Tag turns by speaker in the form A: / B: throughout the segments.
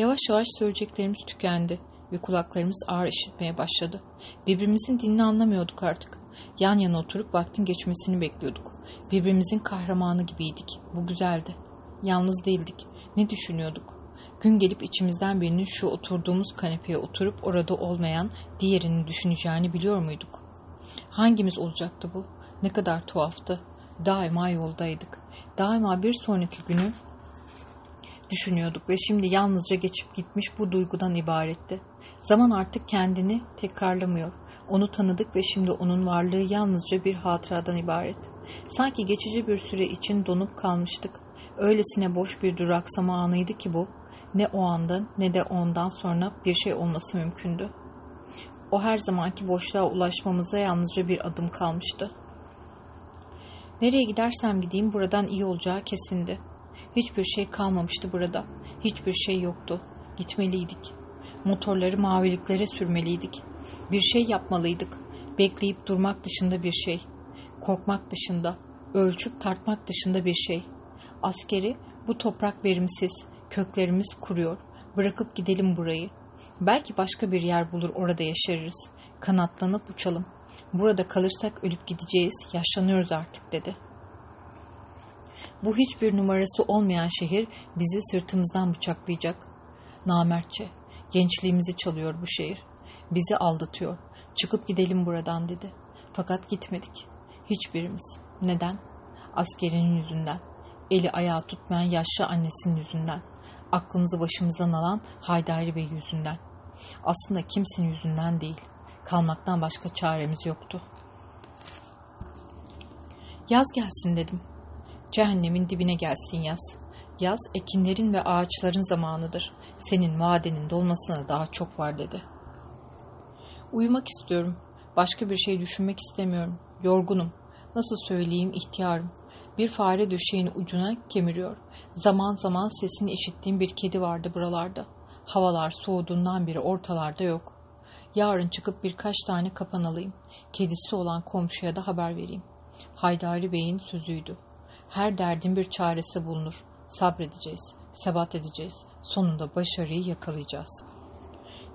A: Yavaş yavaş söyleyeceklerimiz tükendi ve kulaklarımız ağır işitmeye başladı. Birbirimizin dinini anlamıyorduk artık. Yan yana oturup vaktin geçmesini bekliyorduk. Birbirimizin kahramanı gibiydik. Bu güzeldi. Yalnız değildik. Ne düşünüyorduk? Gün gelip içimizden birinin şu oturduğumuz kanepeye oturup orada olmayan diğerinin düşüneceğini biliyor muyduk? Hangimiz olacaktı bu? Ne kadar tuhaftı. Daima yoldaydık. Daima bir sonraki günü düşünüyorduk ve şimdi yalnızca geçip gitmiş bu duygudan ibaretti. Zaman artık kendini tekrarlamıyor. Onu tanıdık ve şimdi onun varlığı yalnızca bir hatıradan ibaret. Sanki geçici bir süre için donup kalmıştık. Öylesine boş bir duraksama anıydı ki bu. Ne o anda ne de ondan sonra bir şey olması mümkündü. O her zamanki boşluğa ulaşmamıza yalnızca bir adım kalmıştı. Nereye gidersem gideyim buradan iyi olacağı kesindi. Hiçbir şey kalmamıştı burada. Hiçbir şey yoktu. Gitmeliydik. Motorları maviliklere sürmeliydik. Bir şey yapmalıydık. Bekleyip durmak dışında bir şey. Korkmak dışında, ölçüp tartmak dışında bir şey. Askeri, bu toprak verimsiz, köklerimiz kuruyor. Bırakıp gidelim burayı. Belki başka bir yer bulur orada yaşarız. Kanatlanıp uçalım. Burada kalırsak ölüp gideceğiz, yaşlanıyoruz artık dedi. Bu hiçbir numarası olmayan şehir bizi sırtımızdan bıçaklayacak. Namertçe, gençliğimizi çalıyor bu şehir. Bizi aldatıyor. Çıkıp gidelim buradan dedi. Fakat gitmedik. Hiçbirimiz. Neden? Askerinin yüzünden. Eli ayağı tutmayan yaşlı annesinin yüzünden. Aklımızı başımızdan alan Haydari Bey yüzünden. Aslında kimsenin yüzünden değil. Kalmaktan başka çaremiz yoktu. Yaz gelsin dedim. Cehennemin dibine gelsin yaz. Yaz ekinlerin ve ağaçların zamanıdır. Senin vadenin dolmasına daha çok var dedi. Uyumak istiyorum. Başka bir şey düşünmek istemiyorum. Yorgunum. Nasıl söyleyeyim ihtiyarım. Bir fare düşeğin ucuna kemiriyor. Zaman zaman sesini işittiğim bir kedi vardı buralarda. Havalar soğuduğundan beri ortalarda yok. Yarın çıkıp birkaç tane kapan alayım. Kedisi olan komşuya da haber vereyim. Haydari Bey'in sözüydü. Her derdin bir çaresi bulunur. Sabredeceğiz, sebat edeceğiz. Sonunda başarıyı yakalayacağız.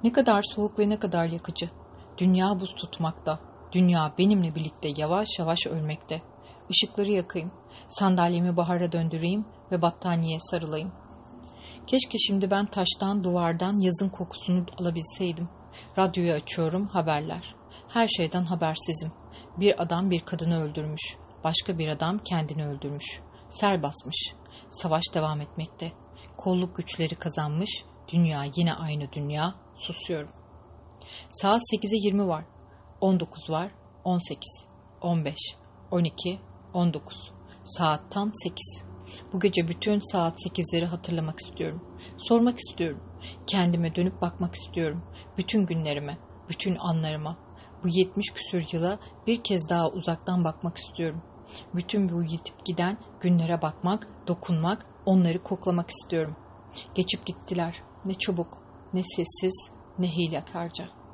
A: Ne kadar soğuk ve ne kadar yakıcı. Dünya buz tutmakta. Dünya benimle birlikte yavaş yavaş ölmekte. Işıkları yakayım. Sandalyemi bahara döndüreyim ve battaniyeye sarılayım. Keşke şimdi ben taştan, duvardan yazın kokusunu alabilseydim. Radyoyu açıyorum, haberler. Her şeyden habersizim. Bir adam bir kadını öldürmüş. Başka bir adam kendini öldürmüş. Ser basmış. Savaş devam etmekte. Kolluk güçleri kazanmış. Dünya yine aynı dünya. Susuyorum. Saat 8'e 20 var. 19 var. 18. 15. 12. 19. Saat tam 8. Bu gece bütün saat 8'leri hatırlamak istiyorum. Sormak istiyorum. Kendime dönüp bakmak istiyorum. Bütün günlerime, bütün anlarıma. Bu 70 küsür yıla bir kez daha uzaktan bakmak istiyorum. Bütün bu yitip giden günlere bakmak, dokunmak, onları koklamak istiyorum. Geçip gittiler. Ne çabuk, ne sessiz, ne hilekarca.''